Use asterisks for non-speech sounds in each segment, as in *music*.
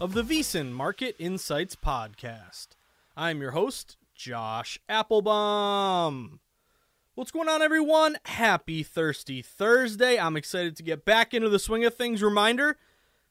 of the VSiN Market Insights Podcast. I'm your host, Josh Applebaum. What's going on, everyone? Happy Thirsty Thursday. I'm excited to get back into the swing of things. Reminder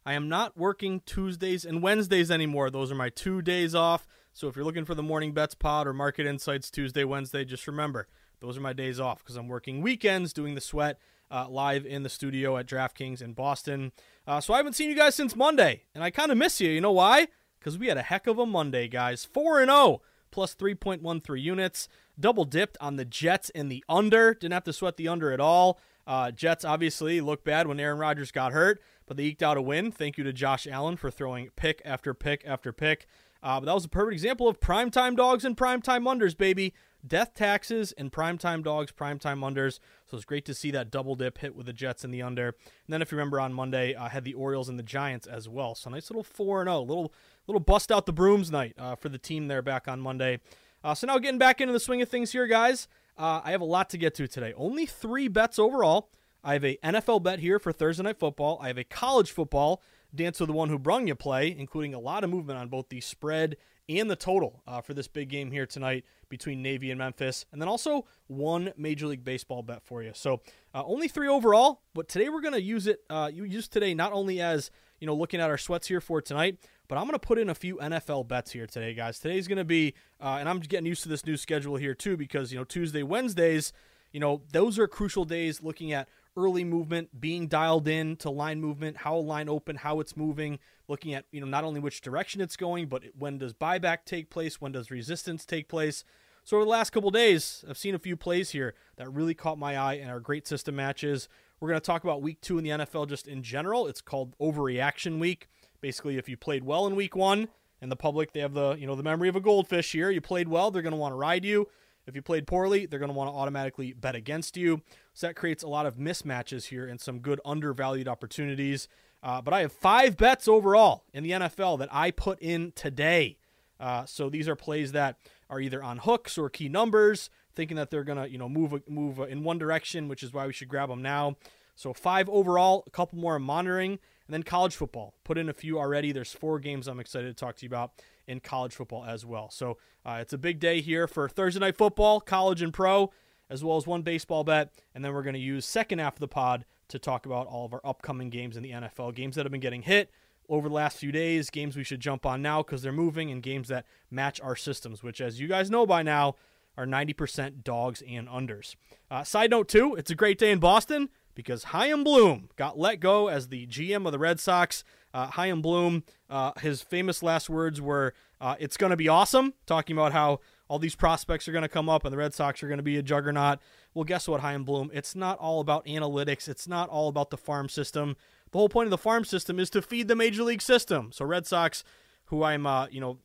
I am not working Tuesdays and Wednesdays anymore. Those are my two days off. So if you're looking for the Morning Bets Pod or Market Insights Tuesday, Wednesday, just remember those are my days off because I'm working weekends doing the sweat uh, live in the studio at DraftKings in Boston. Uh, so I haven't seen you guys since Monday, and I kind of miss you. You know why? Because we had a heck of a Monday, guys. 4 and 0 plus 3.13 units. Double dipped on the Jets and the under. Didn't have to sweat the under at all. Uh, Jets obviously looked bad when Aaron Rodgers got hurt, but they eked out a win. Thank you to Josh Allen for throwing pick after pick after pick. Uh, but that was a perfect example of primetime dogs and primetime unders, baby death taxes and primetime dogs, primetime unders. So it's great to see that double dip hit with the Jets and the under. And then if you remember on Monday, I uh, had the Orioles and the Giants as well. So nice little 4 and 0, little little bust out the brooms night uh, for the team there back on Monday. Uh, so now getting back into the swing of things here, guys. Uh, I have a lot to get to today. Only three bets overall. I have a NFL bet here for Thursday night football. I have a college football dance with the one who brung you play, including a lot of movement on both the spread and the total uh, for this big game here tonight between Navy and Memphis. And then also one Major League Baseball bet for you. So uh, only three overall, but today we're going to use it. Uh, you use today not only as you know looking at our sweats here for tonight, but I'm going to put in a few NFL bets here today, guys. Today's going to be, uh, and I'm getting used to this new schedule here too because you know Tuesday, Wednesdays, you know those are crucial days looking at early movement, being dialed in to line movement, how a line open, how it's moving, looking at you know not only which direction it's going, but when does buyback take place, when does resistance take place. So over the last couple days, I've seen a few plays here that really caught my eye and are great system matches. We're going to talk about week two in the NFL just in general. It's called overreaction week. Basically, if you played well in week one, and the public they have the you know the memory of a goldfish here. You played well, they're going to want to ride you. If you played poorly, they're going to want to automatically bet against you. So that creates a lot of mismatches here and some good undervalued opportunities. Uh, but I have five bets overall in the NFL that I put in today. Uh, so these are plays that are either on hooks or key numbers, thinking that they're gonna you know move move in one direction, which is why we should grab them now. So five overall, a couple more monitoring, and then college football. Put in a few already. There's four games I'm excited to talk to you about in college football as well. So uh, it's a big day here for Thursday night football, college and pro, as well as one baseball bet, and then we're going to use second half of the pod to talk about all of our upcoming games in the NFL, games that have been getting hit over the last few days, games we should jump on now because they're moving, and games that match our systems, which, as you guys know by now, are 90% dogs and unders. Uh, side note, too, it's a great day in Boston because Chaim Bloom got let go as the GM of the Red Sox. Uh, Chaim Bloom, uh, his famous last words were, uh, It's going to be awesome, talking about how all these prospects are going to come up and the Red Sox are going to be a juggernaut. Well, guess what, Chaim Bloom? It's not all about analytics, it's not all about the farm system. the whole point of the farm system is to feed the major league system. So Red Sox, who I'm, uh, you know,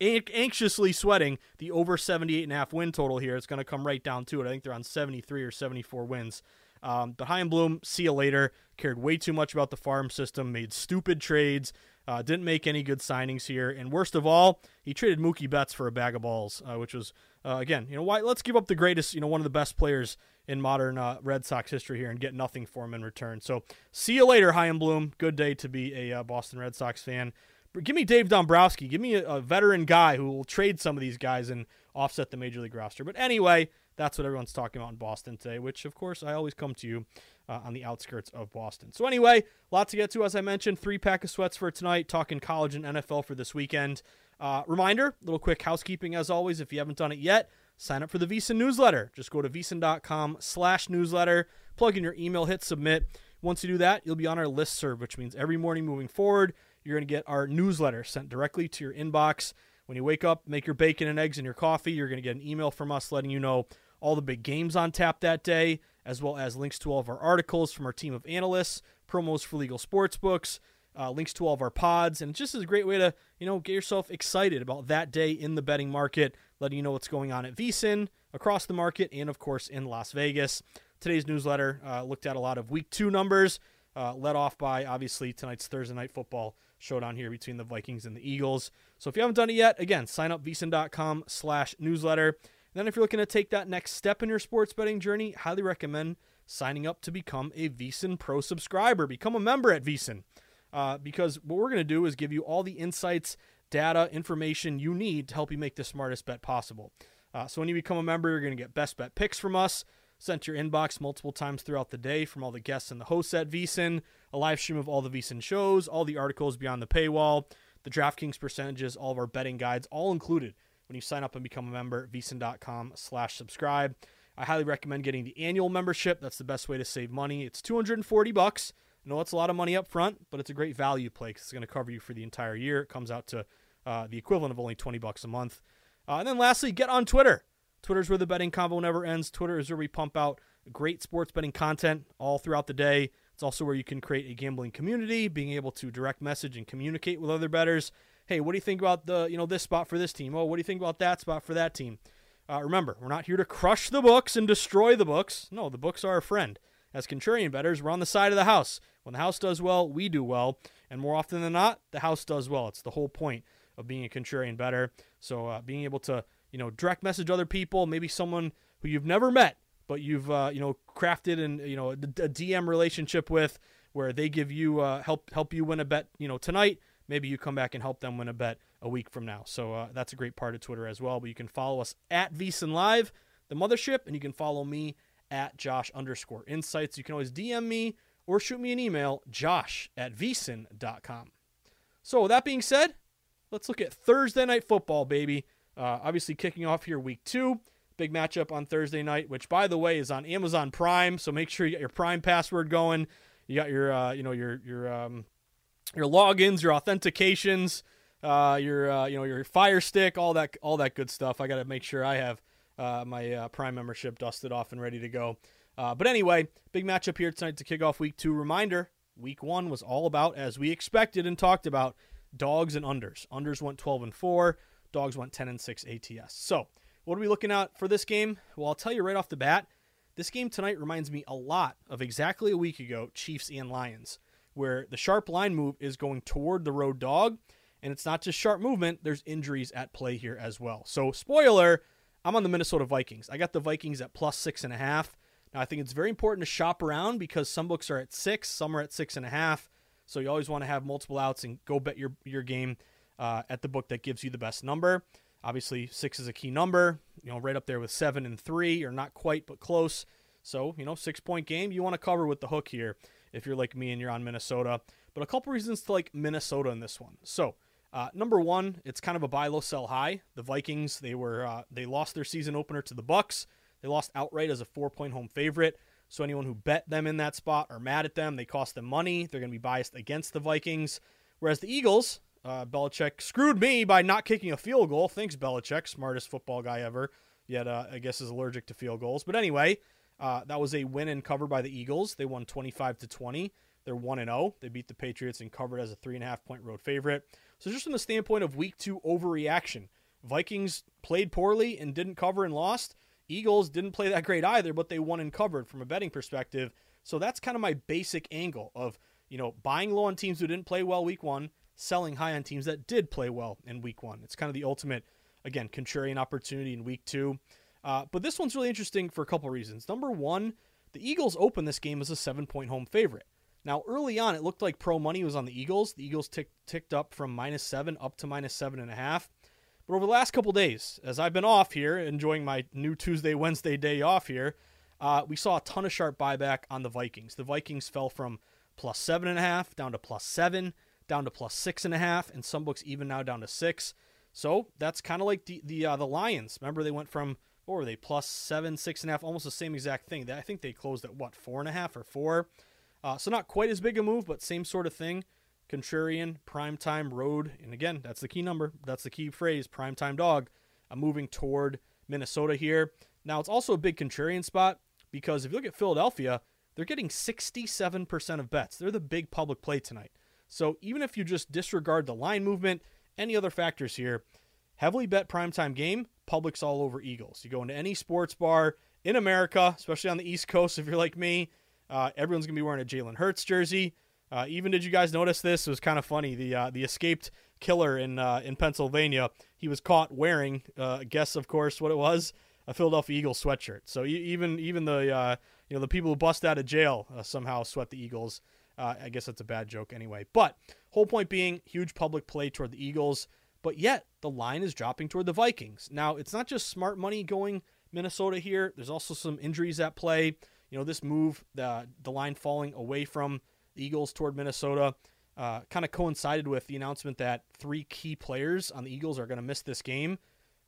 anxiously sweating the over 78 and a half win total here. It's going to come right down to it. I think they're on 73 or 74 wins. Um, but Chaim Bloom, see you later. Cared way too much about the farm system, made stupid trades, uh, didn't make any good signings here, and worst of all, he traded Mookie Betts for a bag of balls, uh, which was uh, again, you know, why? Let's give up the greatest, you know, one of the best players in modern uh, Red Sox history here and get nothing for him in return. So, see you later, Chaim Bloom. Good day to be a uh, Boston Red Sox fan. Give me Dave Dombrowski. Give me a, a veteran guy who will trade some of these guys and offset the major league roster. But anyway, that's what everyone's talking about in Boston today, which, of course, I always come to you uh, on the outskirts of Boston. So, anyway, lots to get to, as I mentioned. Three pack of sweats for tonight, talking college and NFL for this weekend. Uh, reminder, little quick housekeeping as always. If you haven't done it yet, sign up for the VSiN newsletter. Just go to vsin.com slash newsletter, plug in your email, hit submit. Once you do that, you'll be on our list serve, which means every morning moving forward, you're going to get our newsletter sent directly to your inbox. When you wake up, make your bacon and eggs and your coffee, you're going to get an email from us letting you know all the big games on tap that day, as well as links to all of our articles from our team of analysts, promos for legal sports books, uh, links to all of our pods, and just is a great way to you know get yourself excited about that day in the betting market, letting you know what's going on at VSiN, across the market, and of course in Las Vegas. Today's newsletter uh, looked at a lot of Week Two numbers, uh, led off by obviously tonight's Thursday night football showdown here between the Vikings and the Eagles. So if you haven't done it yet, again, sign up vsin.com/newsletter. Then, if you're looking to take that next step in your sports betting journey, highly recommend signing up to become a VSiN Pro subscriber. Become a member at VSiN. Uh, because what we're going to do is give you all the insights, data, information you need to help you make the smartest bet possible. Uh, so when you become a member, you're going to get best bet picks from us, sent to your inbox multiple times throughout the day from all the guests and the hosts at VSiN, a live stream of all the VSiN shows, all the articles beyond the paywall, the DraftKings percentages, all of our betting guides, all included when you sign up and become a member, vsin.com slash subscribe. I highly recommend getting the annual membership. That's the best way to save money. It's 240 bucks. I know it's a lot of money up front, but it's a great value play because it's going to cover you for the entire year. It comes out to uh, the equivalent of only 20 bucks a month. Uh, and then lastly, get on Twitter. Twitter's where the betting combo never ends. Twitter is where we pump out great sports betting content all throughout the day. It's also where you can create a gambling community, being able to direct message and communicate with other bettors hey, what do you think about the you know this spot for this team? Oh, what do you think about that spot for that team? Uh, remember, we're not here to crush the books and destroy the books. No, the books are our friend. As contrarian bettors, we're on the side of the house. When the house does well, we do well, and more often than not, the house does well. It's the whole point of being a contrarian better. So uh, being able to you know direct message other people, maybe someone who you've never met, but you've uh, you know crafted and you know a, a, DM relationship with, where they give you uh, help help you win a bet you know tonight maybe you come back and help them win a bet a week from now. So uh, that's a great part of Twitter as well. But you can follow us at VSiN Live, the mothership, and you can follow me at Josh underscore insights. You can always DM me or shoot me an email, josh at vsin.com. So with that being said, let's look at Thursday night football, baby. Uh, obviously kicking off here week two. Big matchup on Thursday night, which by the way is on Amazon Prime. So make sure you get your Prime password going. You got your, uh, you know, your your um, your logins, your authentications, uh, your uh, you know your Fire Stick, all that all that good stuff. I got to make sure I have uh, my uh, Prime membership dusted off and ready to go. Uh, but anyway, big matchup here tonight to kick off Week Two. Reminder: Week One was all about, as we expected and talked about, dogs and unders. Unders went 12 and four. Dogs went 10 and six ATS. So, what are we looking at for this game? Well, I'll tell you right off the bat. This game tonight reminds me a lot of exactly a week ago, Chiefs and Lions where the sharp line move is going toward the road dog. And it's not just sharp movement, there's injuries at play here as well. So, spoiler, I'm on the Minnesota Vikings. I got the Vikings at plus six and a half. Now, I think it's very important to shop around because some books are at six, some are at six and a half. So, you always want to have multiple outs and go bet your, your game uh, at the book that gives you the best number. Obviously, six is a key number, you know, right up there with seven and three, or not quite, but close. So, you know, six point game, you want to cover with the hook here if you're like me and you're on Minnesota. But a couple reasons to like Minnesota in this one. So, uh, number one, it's kind of a buy low, sell high. The Vikings they were uh, they lost their season opener to the Bucs. They lost outright as a four point home favorite. So anyone who bet them in that spot are mad at them. They cost them money. They're going to be biased against the Vikings. Whereas the Eagles, uh, Belichick screwed me by not kicking a field goal. Thanks, Belichick, smartest football guy ever. Yet uh, I guess is allergic to field goals. But anyway, uh, that was a win and cover by the Eagles. They won 25 to 20. They're 1 0. They beat the Patriots and covered as a 3.5 point road favorite. So, just from the standpoint of week two overreaction, Vikings played poorly and didn't cover and lost. Eagles didn't play that great either, but they won and covered from a betting perspective. So, that's kind of my basic angle of, you know, buying low on teams who didn't play well week one, selling high on teams that did play well in week one. It's kind of the ultimate, again, contrarian opportunity in week two. Uh, but this one's really interesting for a couple reasons. Number one, the Eagles opened this game as a seven point home favorite. Now, early on, it looked like pro money was on the Eagles. The Eagles tick, ticked up from minus seven up to minus seven and a half. But over the last couple days, as I've been off here, enjoying my new Tuesday, Wednesday day off here, uh, we saw a ton of sharp buyback on the Vikings. The Vikings fell from plus seven and a half down to plus seven, down to plus six and a half, and some books even now down to six. So that's kind of like the the uh, the Lions. Remember, they went from what were they plus seven, six and a half, almost the same exact thing. I think they closed at what four and a half or four. Uh, so not quite as big a move, but same sort of thing. Contrarian, primetime road, and again, that's the key number. That's the key phrase, primetime dog. I'm moving toward Minnesota here. Now it's also a big contrarian spot because if you look at Philadelphia, they're getting 67% of bets. They're the big public play tonight. So even if you just disregard the line movement, any other factors here, heavily bet primetime game, public's all over Eagles. You go into any sports bar in America, especially on the East Coast, if you're like me, uh, everyone's gonna be wearing a Jalen Hurts jersey. Uh, even did you guys notice this? It was kind of funny. The uh, the escaped killer in uh, in Pennsylvania, he was caught wearing, uh, guess of course what it was, a Philadelphia Eagles sweatshirt. So even even the uh, you know the people who bust out of jail somehow sweat the Eagles. I guess that's a bad joke anyway. But whole point being, huge public play toward the Eagles. But yet the line is dropping toward the Vikings. Now it's not just smart money going Minnesota here. There's also some injuries at play you know, this move, the the line falling away from the Eagles toward Minnesota, uh, kind of coincided with the announcement that three key players on the Eagles are going to miss this game.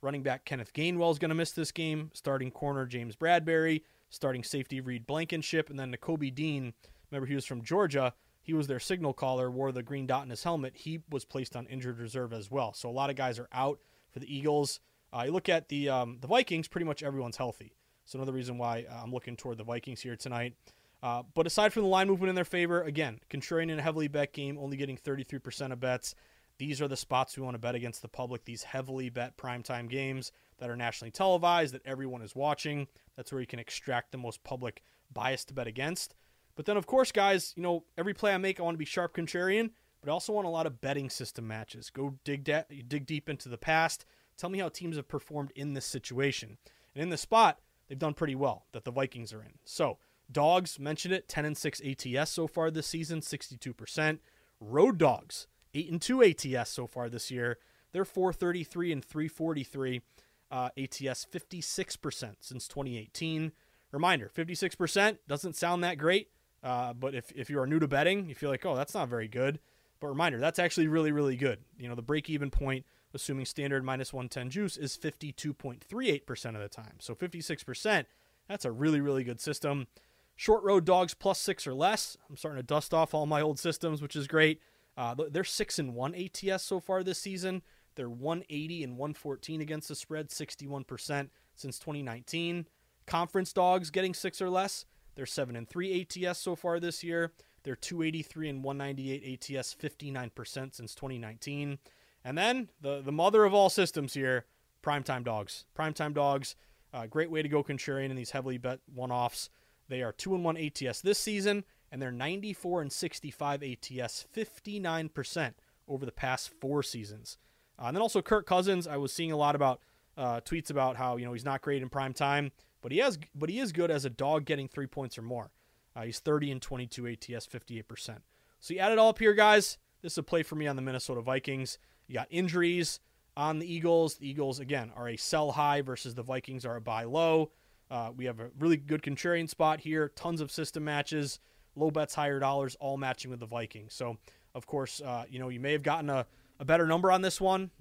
Running back Kenneth Gainwell is going to miss this game. Starting corner James Bradberry, starting safety Reed Blankenship, and then Nakobe Dean. Remember, he was from Georgia. He was their signal caller, wore the green dot in his helmet. He was placed on injured reserve as well. So a lot of guys are out for the Eagles. Uh, you look at the um, the Vikings, pretty much everyone's healthy. So another reason why uh, I'm looking toward the Vikings here tonight. Uh, but aside from the line movement in their favor, again, contrarian in a heavily bet game, only getting 33% of bets. These are the spots we want to bet against the public. These heavily bet primetime games that are nationally televised, that everyone is watching. That's where you can extract the most public bias to bet against. But then, of course, guys, you know, every play I make, I want to be sharp contrarian, but I also want a lot of betting system matches. Go dig, de- dig deep into the past. Tell me how teams have performed in this situation. And in the spot, they've done pretty well that the Vikings are in. So, dogs, mentioned it, 10 and 6 ATS so far this season, 62%. Road dogs, 8 and 2 ATS so far this year. They're 433 and 343 uh, ATS, 56% since 2018. Reminder 56% doesn't sound that great, uh, but if, if you are new to betting, you feel like, oh, that's not very good. But reminder, that's actually really, really good. You know, the break even point assuming standard minus 110 juice, is 52.38% of the time. So 56%, that's a really, really good system. Short road dogs plus six or less. I'm starting to dust off all my old systems, which is great. Uh, they're six and one ATS so far this season. They're 180 and 114 against the spread, 61% since 2019. Conference dogs getting six or less. They're seven and three ATS so far this year. They're 283 and 198 ATS, 59% since 2019. And then the the mother of all systems here, primetime dogs. Primetime dogs, uh, great way to go contrarian in these heavily bet one offs. They are two and one ATS this season, and they're 94 and 65 ATS, 59 percent over the past four seasons. Uh, and then also Kirk Cousins, I was seeing a lot about uh, tweets about how you know he's not great in prime time, but he has but he is good as a dog getting three points or more. Uh, he's 30 and 22 ATS, 58 percent. So you add it all up here, guys. This is a play for me on the Minnesota Vikings. You got injuries on the Eagles. The Eagles, again, are a sell high versus the Vikings are a buy low. Uh, we have a really good contrarian spot here. Tons of system matches, low bets, higher dollars, all matching with the Vikings. So, of course, uh, you know you may have gotten a, a better number on this one.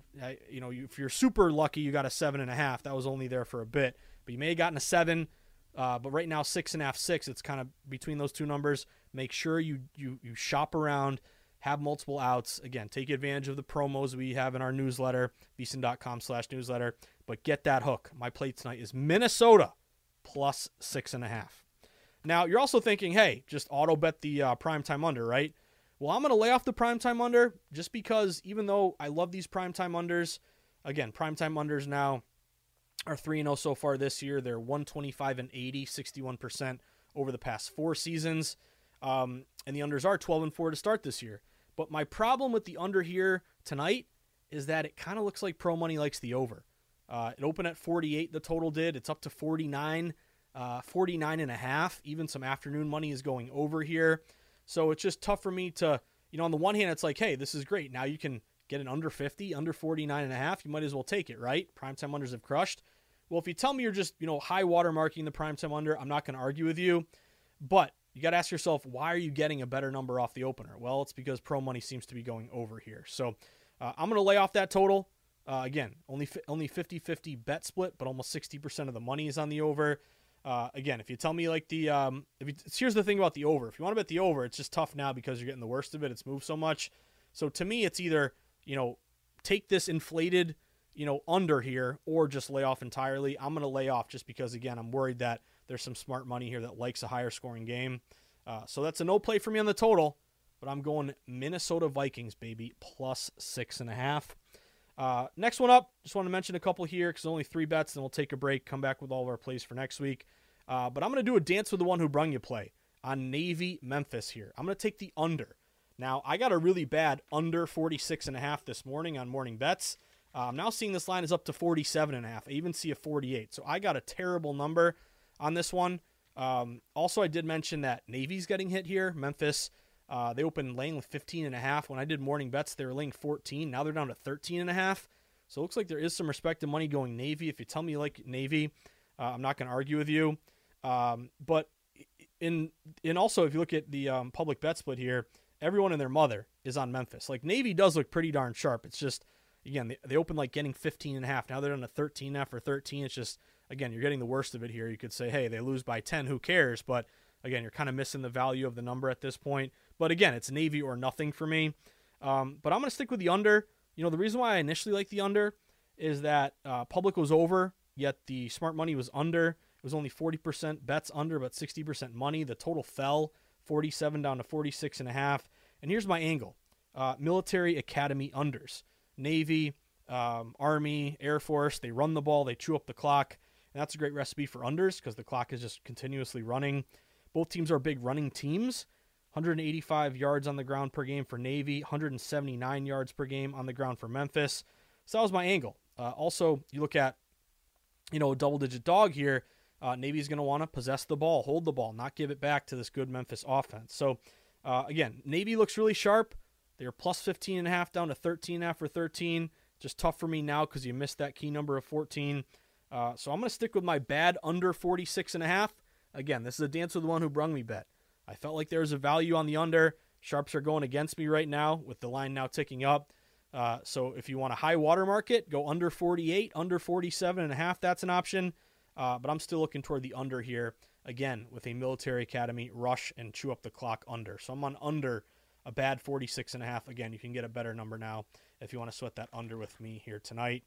You know, if you're super lucky, you got a seven and a half. That was only there for a bit, but you may have gotten a seven. Uh, but right now, six and a half, six. It's kind of between those two numbers. Make sure you you you shop around have multiple outs. Again, take advantage of the promos we have in our newsletter, slash newsletter. But get that hook. My play tonight is Minnesota plus six and a half. Now, you're also thinking, hey, just auto bet the uh, primetime under, right? Well, I'm going to lay off the primetime under just because even though I love these primetime unders, again, primetime unders now are 3 0 so far this year. They're 125 and 80, 61% over the past four seasons. Um, and the unders are 12 and 4 to start this year. But my problem with the under here tonight is that it kind of looks like Pro Money likes the over. Uh, it opened at 48, the total did. It's up to 49, uh, 49 and a half. Even some afternoon money is going over here. So it's just tough for me to, you know, on the one hand, it's like, hey, this is great. Now you can get an under 50, under 49 and a half. You might as well take it, right? Primetime unders have crushed. Well, if you tell me you're just, you know, high water marking the primetime under, I'm not going to argue with you. But you got to ask yourself, why are you getting a better number off the opener? Well, it's because pro money seems to be going over here. So uh, I'm going to lay off that total. Uh, again, only only 50-50 bet split, but almost 60% of the money is on the over. Uh, again, if you tell me like the um, if you, here's the thing about the over. If you want to bet the over, it's just tough now because you're getting the worst of it. It's moved so much. So to me, it's either you know take this inflated you know under here or just lay off entirely. I'm going to lay off just because again I'm worried that there's some smart money here that likes a higher scoring game. Uh, so that's a no play for me on the total, but I'm going Minnesota Vikings baby plus six and a half. Uh, next one up, just want to mention a couple here because only three bets, then we'll take a break, come back with all of our plays for next week. Uh, but I'm going to do a dance with the one who brung you play on Navy Memphis here. I'm going to take the under. Now, I got a really bad under 46 and a half this morning on morning bets. I'm now seeing this line is up to 47 and a half. I even see a 48. So I got a terrible number on this one. Um, also, I did mention that Navy's getting hit here. Memphis uh, they opened laying with 15 and a half. When I did morning bets, they were laying 14. Now they're down to 13 and a half. So it looks like there is some respect respected money going Navy. If you tell me you like Navy, uh, I'm not going to argue with you. Um, but in and also if you look at the um, public bet split here, everyone and their mother is on Memphis. Like Navy does look pretty darn sharp. It's just again they, they open like getting 15 and a half. Now they're on a 13 after 13. It's just again you're getting the worst of it here. You could say hey they lose by 10. Who cares? But again you're kind of missing the value of the number at this point. But again, it's Navy or nothing for me. Um, but I'm going to stick with the under. You know, the reason why I initially like the under is that uh, public was over, yet the smart money was under. It was only 40% bets under, but 60% money. The total fell 47 down to 46 and a half. And here's my angle: uh, military academy unders, Navy, um, Army, Air Force. They run the ball, they chew up the clock, and that's a great recipe for unders because the clock is just continuously running. Both teams are big running teams, 185 yards on the ground per game for Navy, 179 yards per game on the ground for Memphis. So that was my angle. Uh, also, you look at, you know, a double digit dog here. Uh, Navy's going to want to possess the ball, hold the ball, not give it back to this good Memphis offense. So, uh, again, Navy looks really sharp. They're plus 15 and a half down to 13 after 13. Just tough for me now because you missed that key number of 14. Uh, so I'm going to stick with my bad under 46 and a half. Again, this is a dance with the one who brung me bet. I felt like there was a value on the under. Sharps are going against me right now with the line now ticking up. Uh, so if you want a high water market, go under 48, under 47 and a half. That's an option. Uh, but I'm still looking toward the under here again with a military academy rush and chew up the clock under. So I'm on under a bad 46 and a half. Again, you can get a better number now if you want to sweat that under with me here tonight.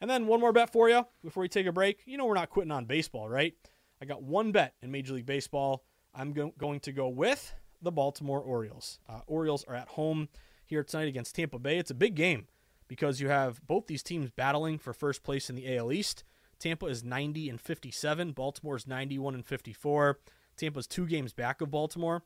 And then one more bet for you before we take a break. You know we're not quitting on baseball, right? I got one bet in Major League Baseball. I'm go- going to go with the Baltimore Orioles. Uh, Orioles are at home here tonight against Tampa Bay. It's a big game because you have both these teams battling for first place in the AL East. Tampa is 90 and 57. Baltimore is 91 and 54. Tampa's two games back of Baltimore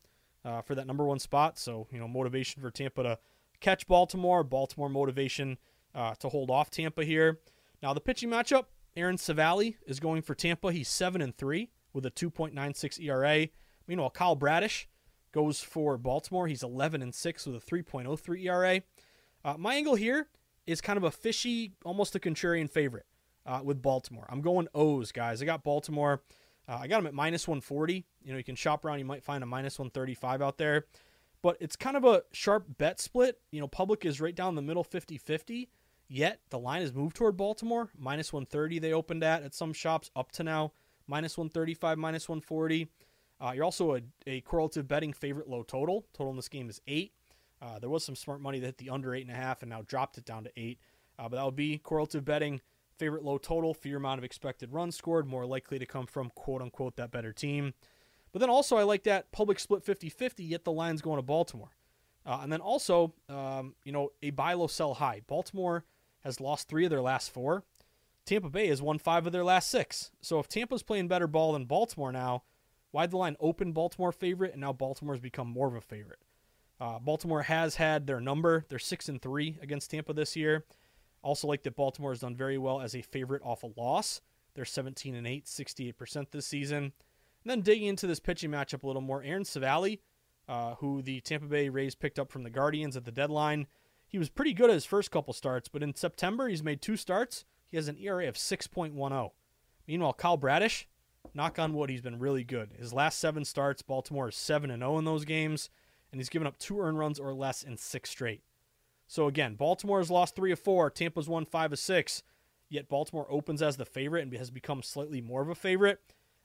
uh, for that number one spot. So you know motivation for Tampa to catch Baltimore. Baltimore motivation uh, to hold off Tampa here. Now the pitching matchup: Aaron Civale is going for Tampa. He's seven and three with a 2.96 ERA. Meanwhile, Kyle Bradish goes for Baltimore. He's 11 and 6 with a 3.03 ERA. Uh, my angle here is kind of a fishy, almost a contrarian favorite uh, with Baltimore. I'm going O's, guys. I got Baltimore. Uh, I got them at minus 140. You know, you can shop around. You might find a minus 135 out there. But it's kind of a sharp bet split. You know, public is right down the middle 50 50. Yet the line has moved toward Baltimore. Minus 130 they opened at at some shops up to now. Minus 135, minus 140. Uh, you're also a, a correlative betting favorite low total. Total in this game is eight. Uh, there was some smart money that hit the under eight and a half and now dropped it down to eight. Uh, but that would be correlative betting favorite low total for your amount of expected runs scored, more likely to come from quote unquote that better team. But then also, I like that public split 50 50, yet the line's going to Baltimore. Uh, and then also, um, you know, a buy low, sell high. Baltimore has lost three of their last four. Tampa Bay has won five of their last six. So if Tampa's playing better ball than Baltimore now, why'd the line open Baltimore favorite and now Baltimore's become more of a favorite? Uh, Baltimore has had their number. They're six and three against Tampa this year. Also, like that Baltimore has done very well as a favorite off a loss. They're 17 and 8, 68% this season. And then digging into this pitching matchup a little more, Aaron Civale, uh, who the Tampa Bay Rays picked up from the Guardians at the deadline, he was pretty good at his first couple starts, but in September he's made two starts. He has an ERA of 6.10. Meanwhile, Kyle Bradish, knock on wood, he's been really good. His last seven starts, Baltimore is 7 and 0 in those games, and he's given up two earned runs or less in six straight. So again, Baltimore has lost three of four. Tampa's won five of six. Yet Baltimore opens as the favorite and has become slightly more of a favorite.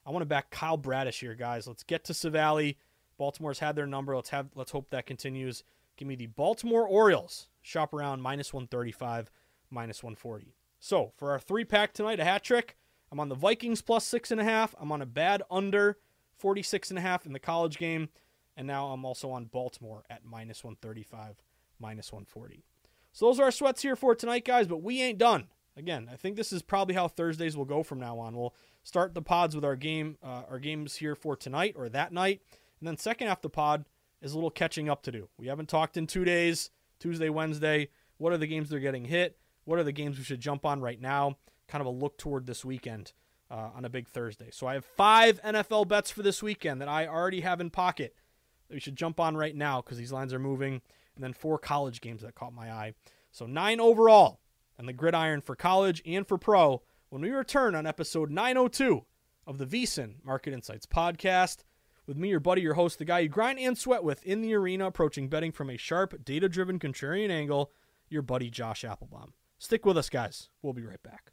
I want to back Kyle Bradish here, guys. Let's get to Civale. Baltimore's had their number. Let's have let's hope that continues. Give me the Baltimore Orioles. Shop around minus 135, minus 140. So for our three pack tonight, a hat trick. I'm on the Vikings plus six and a half. I'm on a bad under 46 and a half in the college game. And now I'm also on Baltimore at minus 135, minus 140. So those are our sweats here for tonight, guys, but we ain't done. Again, I think this is probably how Thursdays will go from now on. We'll start the pods with our game, uh, our games here for tonight or that night, and then second half the pod is a little catching up to do. We haven't talked in two days, Tuesday, Wednesday. What are the games they're getting hit? What are the games we should jump on right now? Kind of a look toward this weekend uh, on a big Thursday. So I have five NFL bets for this weekend that I already have in pocket that we should jump on right now because these lines are moving, and then four college games that caught my eye. So nine overall and the gridiron for college and for pro when we return on episode 902 of the VSiN Market Insights podcast. With me, your buddy, your host, the guy you grind and sweat with in the arena, approaching betting from a sharp, data driven contrarian angle, your buddy Josh Applebaum. Stick with us, guys. We'll be right back.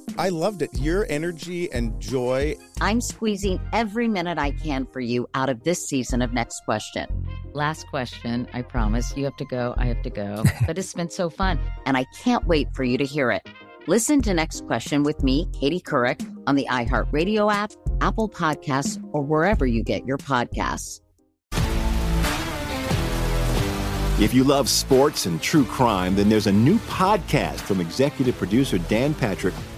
I loved it. Your energy and joy. I'm squeezing every minute I can for you out of this season of Next Question. Last question, I promise. You have to go. I have to go. *laughs* but it's been so fun, and I can't wait for you to hear it. Listen to Next Question with me, Katie Couric, on the iHeartRadio app, Apple Podcasts, or wherever you get your podcasts. If you love sports and true crime, then there's a new podcast from executive producer Dan Patrick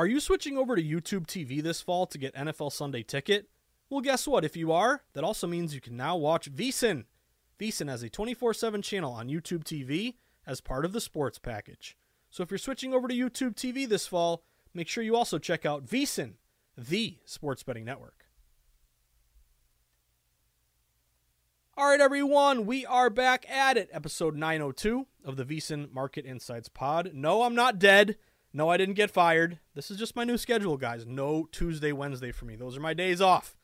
Are you switching over to YouTube TV this fall to get NFL Sunday Ticket? Well, guess what? If you are, that also means you can now watch VSiN. VSiN has a 24 7 channel on YouTube TV as part of the sports package. So if you're switching over to YouTube TV this fall, make sure you also check out VSiN, the sports betting network. All right, everyone, we are back at it. Episode 902 of the VSiN Market Insights Pod. No, I'm not dead. No, I didn't get fired. This is just my new schedule, guys. No Tuesday, Wednesday for me. Those are my days off.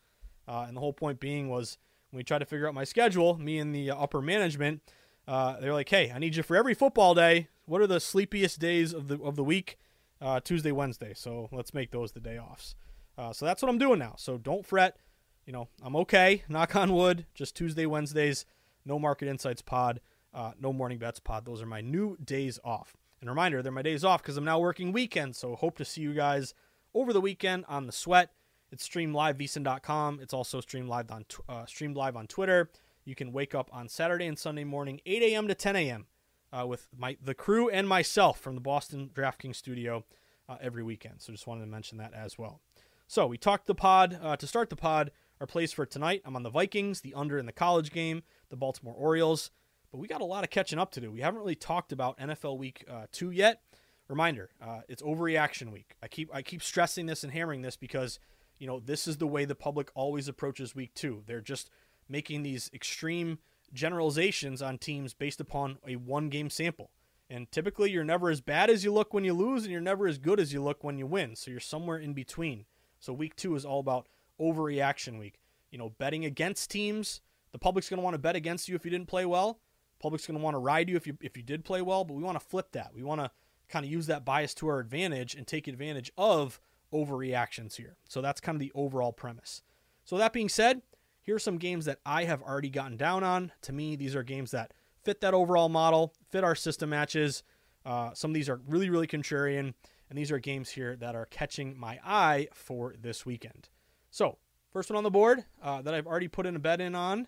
Uh, and the whole point being was when we tried to figure out my schedule, me and the upper management, uh, they're like, "Hey, I need you for every football day. What are the sleepiest days of the of the week? Uh, Tuesday, Wednesday. So let's make those the day offs. Uh, so that's what I'm doing now. So don't fret. You know, I'm okay. Knock on wood. Just Tuesday, Wednesdays. No market insights pod. Uh, no morning bets pod. Those are my new days off. And reminder, they're my days off because I'm now working weekends. So hope to see you guys over the weekend on the sweat. It's streamed live vsin.com. It's also streamed live on uh, streamed live on Twitter. You can wake up on Saturday and Sunday morning, 8 a.m. to 10 a.m. Uh, with my the crew and myself from the Boston DraftKings studio uh, every weekend. So just wanted to mention that as well. So we talked the pod uh, to start the pod. Our plays for tonight. I'm on the Vikings, the under in the college game, the Baltimore Orioles. But we got a lot of catching up to do. We haven't really talked about NFL Week uh, Two yet. Reminder: uh, it's overreaction week. I keep I keep stressing this and hammering this because you know this is the way the public always approaches Week Two. They're just making these extreme generalizations on teams based upon a one game sample. And typically, you're never as bad as you look when you lose, and you're never as good as you look when you win. So you're somewhere in between. So week two is all about overreaction week. You know, betting against teams. The public's going to want to bet against you if you didn't play well. Public's going to want to ride you if you if you did play well. But we want to flip that. We want to kind of use that bias to our advantage and take advantage of overreactions here. So that's kind of the overall premise. So that being said, here are some games that I have already gotten down on. To me, these are games that fit that overall model, fit our system matches. Uh, some of these are really, really contrarian, and these are games here that are catching my eye for this weekend. So, first one on the board uh, that I've already put in a bet in on.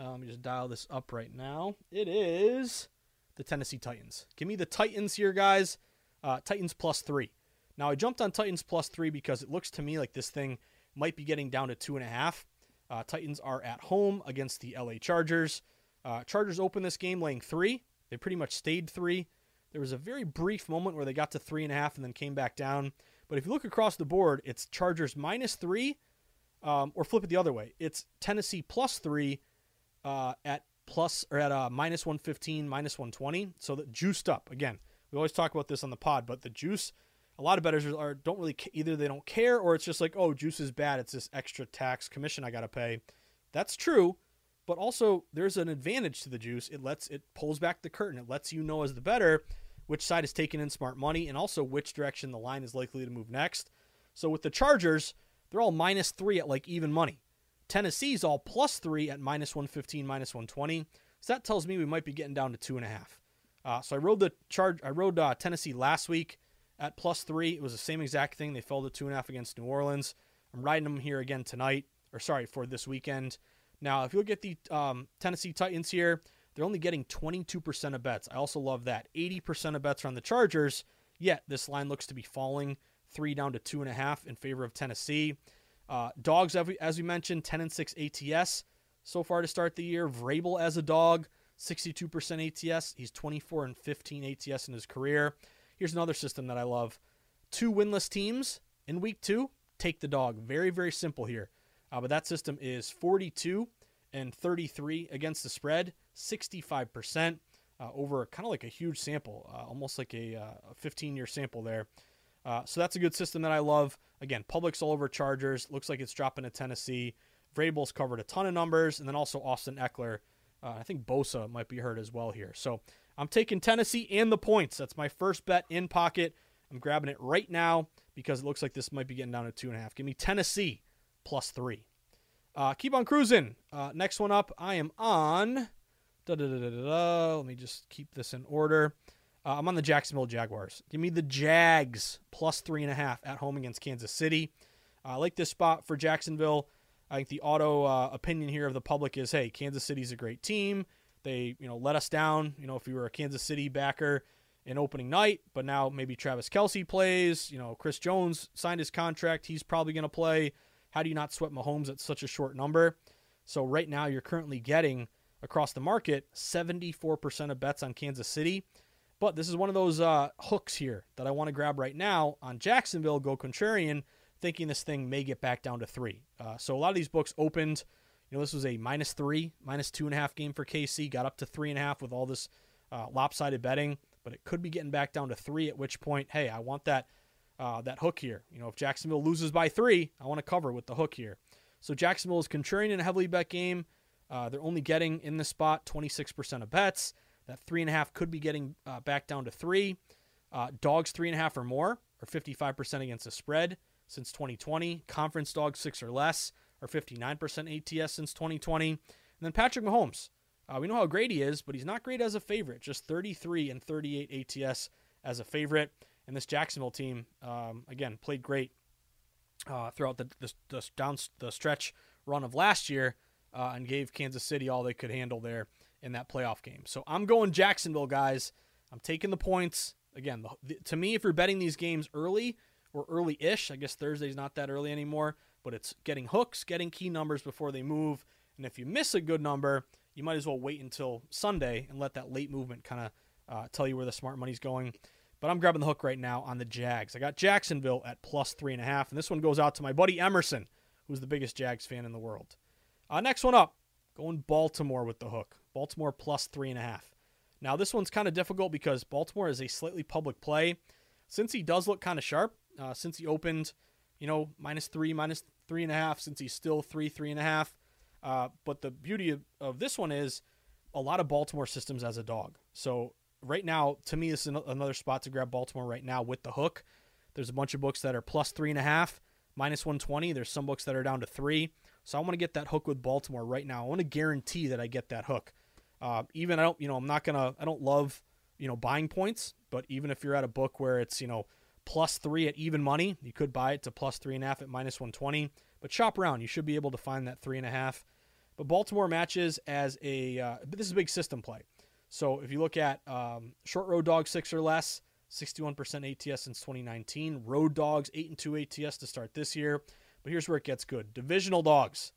Uh, let me just dial this up right now. It is the Tennessee Titans. Give me the Titans here, guys. Uh, Titans plus three. Now, I jumped on Titans plus three because it looks to me like this thing might be getting down to two and a half. Uh, Titans are at home against the LA Chargers. Uh, Chargers opened this game laying three. They pretty much stayed three. There was a very brief moment where they got to three and a half and then came back down. But if you look across the board, it's Chargers minus three, um, or flip it the other way. It's Tennessee plus three uh, at plus or at uh, minus 115, minus 120. So that juiced up. Again, we always talk about this on the pod, but the juice a lot of bettors are don't really either they don't care or it's just like oh juice is bad it's this extra tax commission i got to pay that's true but also there's an advantage to the juice it lets it pulls back the curtain it lets you know as the better which side is taking in smart money and also which direction the line is likely to move next so with the chargers they're all minus three at like even money tennessee's all plus three at minus 115 minus 120 so that tells me we might be getting down to two and a half uh, so i rode the charge i rode uh, tennessee last week at plus three. It was the same exact thing. They fell to two and a half against New Orleans. I'm riding them here again tonight, or sorry, for this weekend. Now, if you look at the um, Tennessee Titans here, they're only getting 22% of bets. I also love that. 80% of bets are on the Chargers, yet this line looks to be falling three down to two and a half in favor of Tennessee. Uh, dogs, as we mentioned, 10 and 6 ATS so far to start the year. Vrabel as a dog, 62% ATS. He's 24 and 15 ATS in his career. Here's another system that I love two winless teams in week two, take the dog. Very, very simple here. Uh, but that system is 42 and 33 against the spread, 65% uh, over kind of like a huge sample, uh, almost like a 15 year sample there. Uh, so that's a good system that I love. Again, public's all over Chargers. Looks like it's dropping to Tennessee. Vrabel's covered a ton of numbers, and then also Austin Ekeler. Uh, I think Bosa might be hurt as well here. So I'm taking Tennessee and the points. That's my first bet in pocket. I'm grabbing it right now because it looks like this might be getting down to two and a half. Give me Tennessee plus three. Uh, keep on cruising. Uh, next one up, I am on. Let me just keep this in order. Uh, I'm on the Jacksonville Jaguars. Give me the Jags plus three and a half at home against Kansas City. I like this spot for Jacksonville. I think the auto uh, opinion here of the public is, hey, Kansas City's a great team. They, you know, let us down. You know, if you were a Kansas City backer in opening night, but now maybe Travis Kelce plays. You know, Chris Jones signed his contract. He's probably going to play. How do you not sweat Mahomes at such a short number? So right now you're currently getting across the market 74% of bets on Kansas City. But this is one of those uh, hooks here that I want to grab right now on Jacksonville. Go contrarian, thinking this thing may get back down to three. Uh, so a lot of these books opened you know, this was a minus three, minus two and a half game for KC. Got up to three and a half with all this uh, lopsided betting. but it could be getting back down to three. At which point, hey, I want that uh, that hook here. You know, if Jacksonville loses by three, I want to cover with the hook here. So Jacksonville is contrarian in a heavily bet game. Uh, they're only getting in the spot 26% of bets. That three and a half could be getting uh, back down to three. Uh, dogs three and a half or more are 55% against the spread since 2020. Conference dogs six or less are 59% ATS since 2020. And then Patrick Mahomes. Uh, we know how great he is, but he's not great as a favorite. Just 33 and 38 ATS as a favorite. And this Jacksonville team, um, again, played great uh, throughout the, the, the, down the stretch run of last year uh, and gave Kansas City all they could handle there in that playoff game. So I'm going Jacksonville, guys. I'm taking the points. Again, the, the, to me, if you're betting these games early or early ish, I guess Thursday's not that early anymore, but it's getting hooks, getting key numbers before they move. And if you miss a good number, you might as well wait until Sunday and let that late movement kind of uh, tell you where the smart money's going. But I'm grabbing the hook right now on the Jags. I got Jacksonville at plus three and a half, and this one goes out to my buddy Emerson, who's the biggest Jags fan in the world. Uh, next one up, going Baltimore with the hook. Baltimore plus three and a half. Now this one's kind of difficult because Baltimore is a slightly public play. Cincy does look kind of sharp, uh, Cincy opened, you know, minus three, minus three and a half, Cincy's still three, three and a half. Uh, but the beauty of, of this one is a lot of Baltimore systems as a dog. So right now, to me, this is another spot to grab Baltimore right now with the hook. There's a bunch of books that are plus three and a half, minus 120. There's some books that are down to three. So I want to get that hook with Baltimore right now. I want to guarantee that I get that hook. Uh, even I don't, you know, I'm not gonna, I don't love, you know, buying points, but even if you're at a book where it's, you know, plus three at even money, you could buy it to plus three and a half at minus 120. But shop around, you should be able to find that three and a half. But Baltimore matches as a, uh, this is a big system play. So if you look at um, short road dog six or less, 61% ATS since 2019. Road dogs eight and two ATS to start this year. But here's where it gets good: divisional dogs,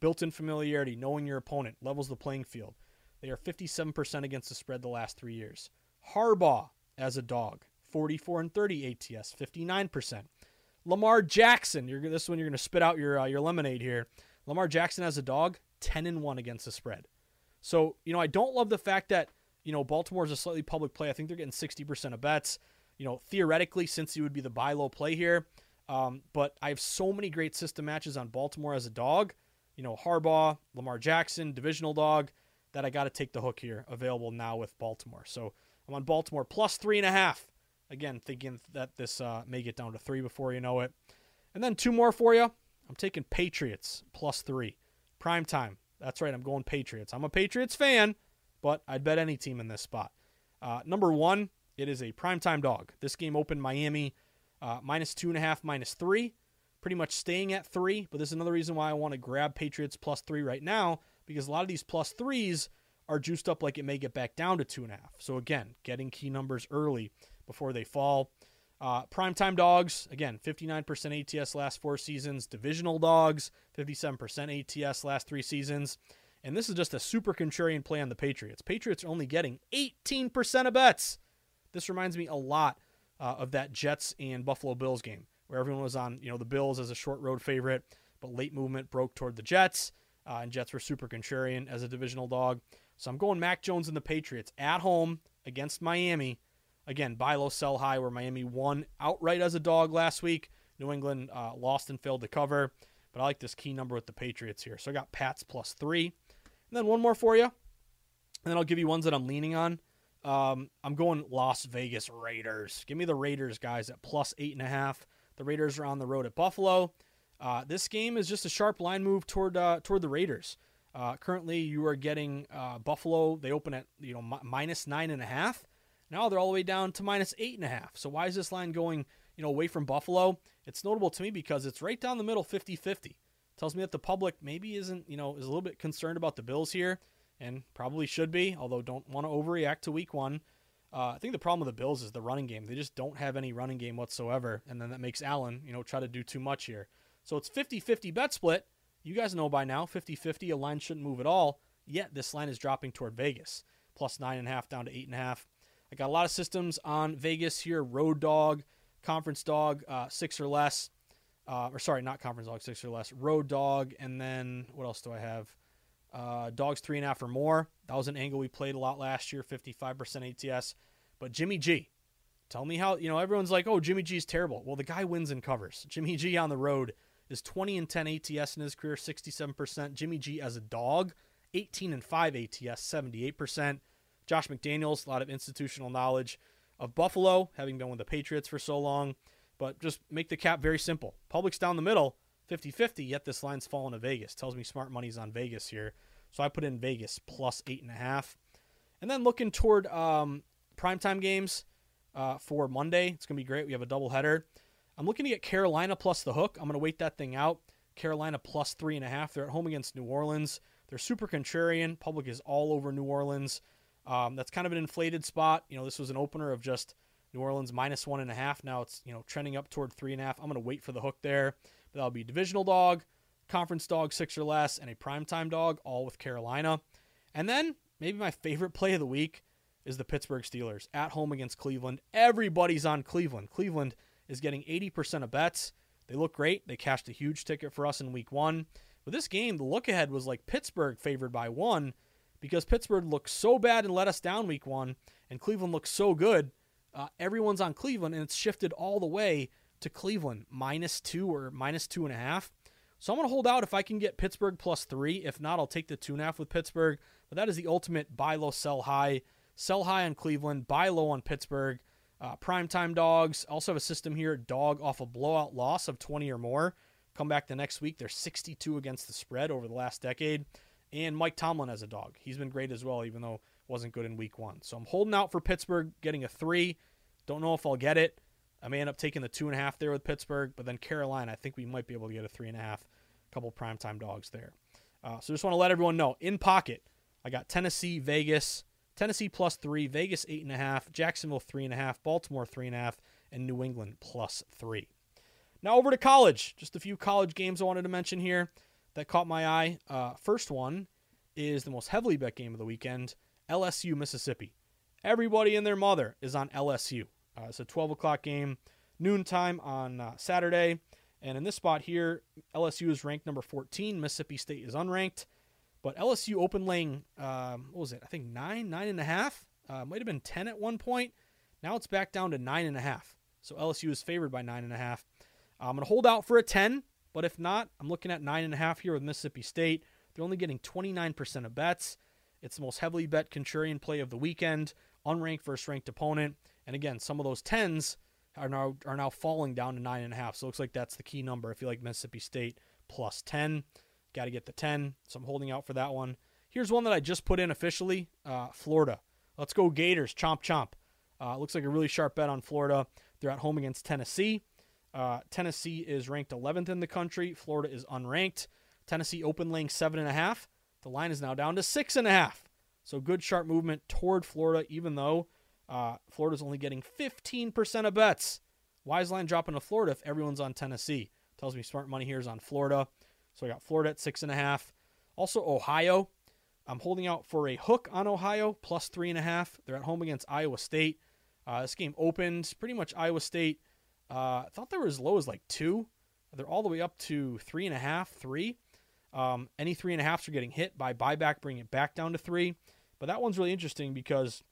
built-in familiarity, knowing your opponent, levels the playing field. They are 57% against the spread the last three years. Harbaugh as a dog, 44 and 30 ATS, 59%. Lamar Jackson, this one you're going to spit out your uh, your lemonade here. Lamar Jackson as a dog, 10 and 1 against the spread. So, you know, I don't love the fact that, you know, Baltimore is a slightly public play. I think they're getting 60% of bets. You know, theoretically, Cincy would be the buy low play here. Um, but I have so many great system matches on Baltimore as a dog. You know, Harbaugh, Lamar Jackson, divisional dog, that I got to take the hook here, available now with Baltimore. So I'm on Baltimore plus three and a half. Again, thinking that this uh, may get down to three before you know it. And then two more for you. I'm taking Patriots plus three. Prime time. That's right. I'm going Patriots. I'm a Patriots fan, but I'd bet any team in this spot. Uh, number one, it is a primetime dog. This game opened Miami uh, minus two and a half, minus three, pretty much staying at three. But this is another reason why I want to grab Patriots plus three right now because a lot of these plus threes are juiced up like it may get back down to two and a half. So again, getting key numbers early before they fall. Uh, primetime dogs, again, 59% ATS last four seasons. Divisional dogs, 57% ATS last three seasons. And this is just a super contrarian play on the Patriots. Patriots are only getting 18% of bets. This reminds me a lot uh, of that Jets and Buffalo Bills game where everyone was on, you know, the Bills as a short road favorite, but late movement broke toward the Jets, uh, and Jets were super contrarian as a divisional dog. So I'm going Mac Jones and the Patriots at home against Miami Again, buy low, sell high, where Miami won outright as a dog last week. New England uh, lost and failed to cover. But I like this key number with the Patriots here. So I got Pats plus three. And then one more for you. And then I'll give you ones that I'm leaning on. Um, I'm going Las Vegas Raiders. Give me the Raiders, guys, at plus eight and a half. The Raiders are on the road at Buffalo. Uh, this game is just a sharp line move toward uh, toward the Raiders. Uh, currently, you are getting uh, Buffalo. They open at you know minus nine and a half. Now they're all the way down to minus eight and a half. So why is this line going, you know, away from Buffalo? It's notable to me because it's right down the middle, 50-50. Tells me that the public maybe isn't, you know, is a little bit concerned about the Bills here, and probably should be, although don't want to overreact to week one. Uh, I think the problem with the Bills is the running game. They just don't have any running game whatsoever, and then that makes Allen, you know, try to do too much here. So it's 50-50 bet split. You guys know by now, 50-50, a line shouldn't move at all. Yet this line is dropping toward Vegas, plus nine and a half down to eight and a half. I got a lot of systems on Vegas here. Road Dog, Conference Dog, uh, six or less. Uh, or sorry, not Conference Dog, six or less. Road Dog, and then what else do I have? Uh, dogs three and a half or more. That was an angle we played a lot last year, 55% ATS. But Jimmy G, tell me how, you know, everyone's like, oh, Jimmy G's terrible. Well, the guy wins and covers. Jimmy G on the road is 20 and 10 ATS in his career, 67%. Jimmy G as a dog, 18 and 5 ATS, 78%. Josh McDaniels, a lot of institutional knowledge of Buffalo, having been with the Patriots for so long. But just make the cap very simple. Public's down the middle, 50 50, yet this line's fallen to Vegas. Tells me smart money's on Vegas here. So I put in Vegas plus 8.5. And then looking toward um, primetime games uh, for Monday, it's going to be great. We have a doubleheader. I'm looking to get Carolina plus the hook. I'm going to wait that thing out. Carolina plus three and a half. They're at home against New Orleans. They're super contrarian. Public is all over New Orleans. Um, that's kind of an inflated spot. You know, this was an opener of just New Orleans minus one and a half. Now it's you know trending up toward three and a half. I'm going to wait for the hook there. That'll be divisional dog, conference dog six or less, and a primetime dog, all with Carolina. And then maybe my favorite play of the week is the Pittsburgh Steelers at home against Cleveland. Everybody's on Cleveland. Cleveland is getting 80% of bets. They look great. They cashed a huge ticket for us in week one. But this game, the look ahead was like Pittsburgh favored by one because Pittsburgh looked so bad and let us down week one, and Cleveland looks so good. Uh, everyone's on Cleveland, and it's shifted all the way to Cleveland minus two or minus two and a half. So I'm going to hold out if I can get Pittsburgh plus three. If not, I'll take the two and a half with Pittsburgh. But that is the ultimate buy low, sell high. Sell high on Cleveland, buy low on Pittsburgh. Uh, primetime dogs also have a system here dog off a blowout loss of 20 or more. Come back the next week. They're 62 against the spread over the last decade. And Mike Tomlin as a dog. He's been great as well, even though wasn't good in week one. So I'm holding out for Pittsburgh, getting a three. Don't know if I'll get it. I may end up taking the two and a half there with Pittsburgh, but then Carolina, I think we might be able to get a three and a half. Couple primetime dogs there. Uh, so just want to let everyone know in pocket, I got Tennessee, Vegas, Tennessee plus three, Vegas eight and a half, Jacksonville three and a half, Baltimore three and a half, and New England plus three. Now over to college. Just a few college games I wanted to mention here that caught my eye. Uh, first one is the most heavily bet game of the weekend LSU, Mississippi. Everybody and their mother is on LSU. Uh, it's a 12 o'clock game, noontime on uh, Saturday. And in this spot here, LSU is ranked number 14. Mississippi State is unranked. But LSU open laying, um, what was it? I think nine, nine and a half. Uh, might have been 10 at one point. Now it's back down to nine and a half. So LSU is favored by nine and a half. I'm going to hold out for a 10, but if not, I'm looking at nine and a half here with Mississippi State. They're only getting 29% of bets. It's the most heavily bet contrarian play of the weekend, unranked versus ranked opponent. And again, some of those 10s are now are now falling down to nine and a half. So it looks like that's the key number if you like Mississippi State plus 10. Got to get the 10. So I'm holding out for that one. Here's one that I just put in officially uh, Florida. Let's go Gators. Chomp, chomp. Uh, looks like a really sharp bet on Florida. They're at home against Tennessee. Uh, Tennessee is ranked 11th in the country. Florida is unranked. Tennessee open laying 7.5. The line is now down to 6.5. So good sharp movement toward Florida, even though uh, Florida's only getting 15% of bets. Why is line dropping to Florida if everyone's on Tennessee? Tells me smart money here is on Florida. So I got Florida at six and a half. Also Ohio. I'm holding out for a hook on Ohio plus three and a half. They're at home against Iowa State. Uh, this game opened pretty much Iowa State. Uh, I thought they were as low as like two. They're all the way up to three and a half, three. Um, any three and a halfs are getting hit by buyback, bringing it back down to three. But that one's really interesting because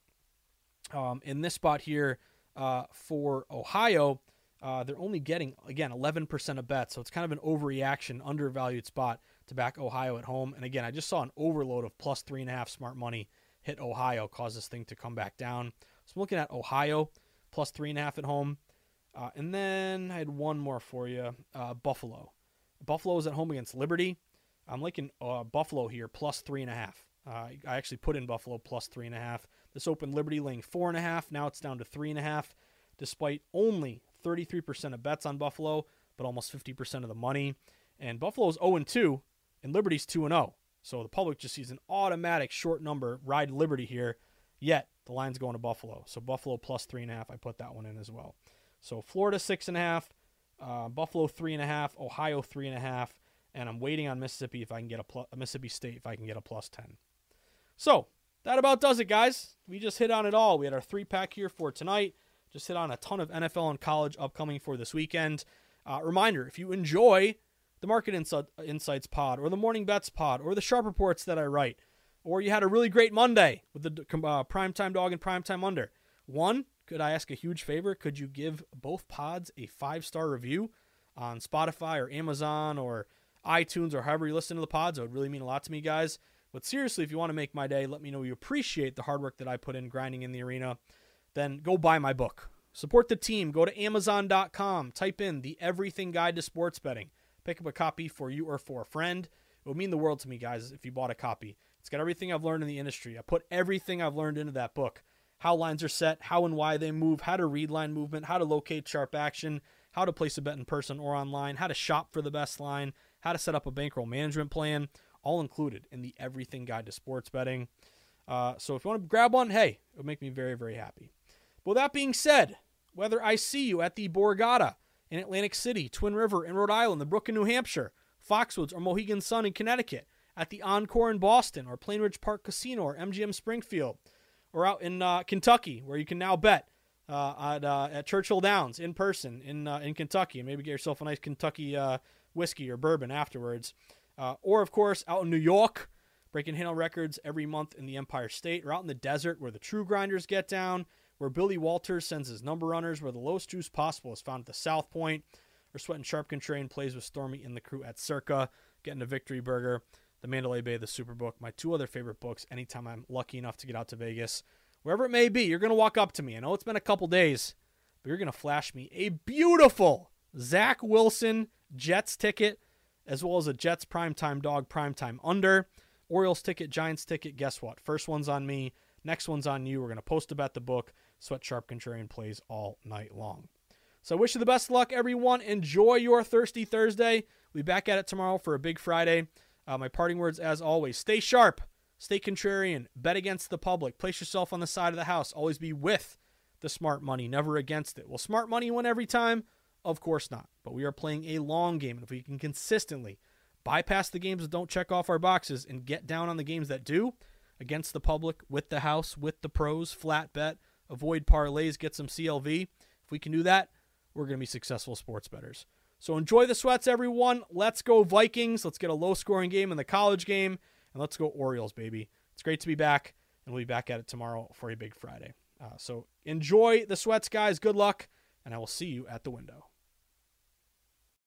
um, in this spot here uh, for Ohio, uh, they're only getting, again, 11% of bets. So it's kind of an overreaction, undervalued spot to back Ohio at home. And again, I just saw an overload of plus three and a half smart money hit Ohio, cause this thing to come back down. So I'm looking at Ohio plus three and a half at home. Uh, and then I had one more for you uh, Buffalo. Buffalo is at home against Liberty. I'm liking uh, Buffalo here plus three and a half. Uh, I actually put in Buffalo plus three and a half. This opened Liberty laying four and a half. Now it's down to three and a half, despite only 33% of bets on Buffalo, but almost 50% of the money. And Buffalo's 0 2, and Liberty's 2 0. So the public just sees an automatic short number ride Liberty here. Yet the line's going to Buffalo. So Buffalo plus three and a half. I put that one in as well. So Florida six and a half, uh, Buffalo three and a half, Ohio three and a half, and I'm waiting on Mississippi if I can get a plus, Mississippi State if I can get a plus ten. So that about does it, guys. We just hit on it all. We had our three pack here for tonight. Just hit on a ton of NFL and college upcoming for this weekend. Uh, reminder if you enjoy the Market Insights pod or the Morning Bets pod or the Sharp Reports that I write, or you had a really great Monday with the uh, Primetime Dog and Primetime Under, One, could I ask a huge favor? Could you give both pods a five star review on Spotify or Amazon or iTunes or however you listen to the pods? It would really mean a lot to me, guys. But seriously, if you want to make my day, let me know you appreciate the hard work that I put in grinding in the arena. Then go buy my book. Support the team. Go to Amazon.com. Type in the Everything Guide to Sports Betting. Pick up a copy for you or for a friend. It would mean the world to me, guys, if you bought a copy. It's got everything I've learned in the industry. I put everything I've learned into that book how lines are set, how and why they move, how to read line movement, how to locate sharp action, how to place a bet in person or online, how to shop for the best line, how to set up a bankroll management plan, all included in the Everything Guide to Sports Betting. Uh, so if you want to grab one, hey, it would make me very, very happy. But with that being said, whether I see you at the Borgata in Atlantic City, Twin River in Rhode Island, the Brook in New Hampshire, Foxwoods or Mohegan Sun in Connecticut, at the Encore in Boston or Plainridge Park Casino or MGM Springfield, or out in uh, Kentucky where you can now bet uh, at, uh, at Churchill Downs in person in uh, in Kentucky and maybe get yourself a nice Kentucky uh, whiskey or bourbon afterwards. Uh, or of course out in New York, breaking handle records every month in the Empire State, or out in the desert where the true grinders get down, where Billy Walters sends his number runners, where the lowest juice possible is found at the South Point, or sweating sharp contrarian plays with Stormy and the crew at Circa, getting a victory burger the Mandalay Bay, the Superbook, my two other favorite books anytime I'm lucky enough to get out to Vegas. Wherever it may be, you're going to walk up to me. I know it's been a couple days, but you're going to flash me a beautiful Zach Wilson Jets ticket, as well as a Jets primetime dog primetime under. Orioles ticket, Giants ticket. Guess what? First one's on me. Next one's on you. We're going to post about the book. Sweat Sharp Contrarian plays all night long. So I wish you the best of luck, everyone. Enjoy your Thirsty Thursday. We'll be back at it tomorrow for a big Friday. Uh, my parting words, as always, stay sharp, stay contrarian, bet against the public, place yourself on the side of the house, always be with the smart money, never against it. Will smart money win every time? Of course not. But we are playing a long game, and if we can consistently bypass the games that don't check off our boxes and get down on the games that do, against the public, with the house, with the pros, flat bet, avoid parlays, get some CLV. If we can do that, we're going to be successful sports bettors. So enjoy the sweats, everyone. Let's go Vikings. Let's get a low scoring game in the college game. And let's go Orioles, baby. It's great to be back. And we'll be back at it tomorrow for a big Friday. Uh, so enjoy the sweats, guys. Good luck. And I will see you at the window.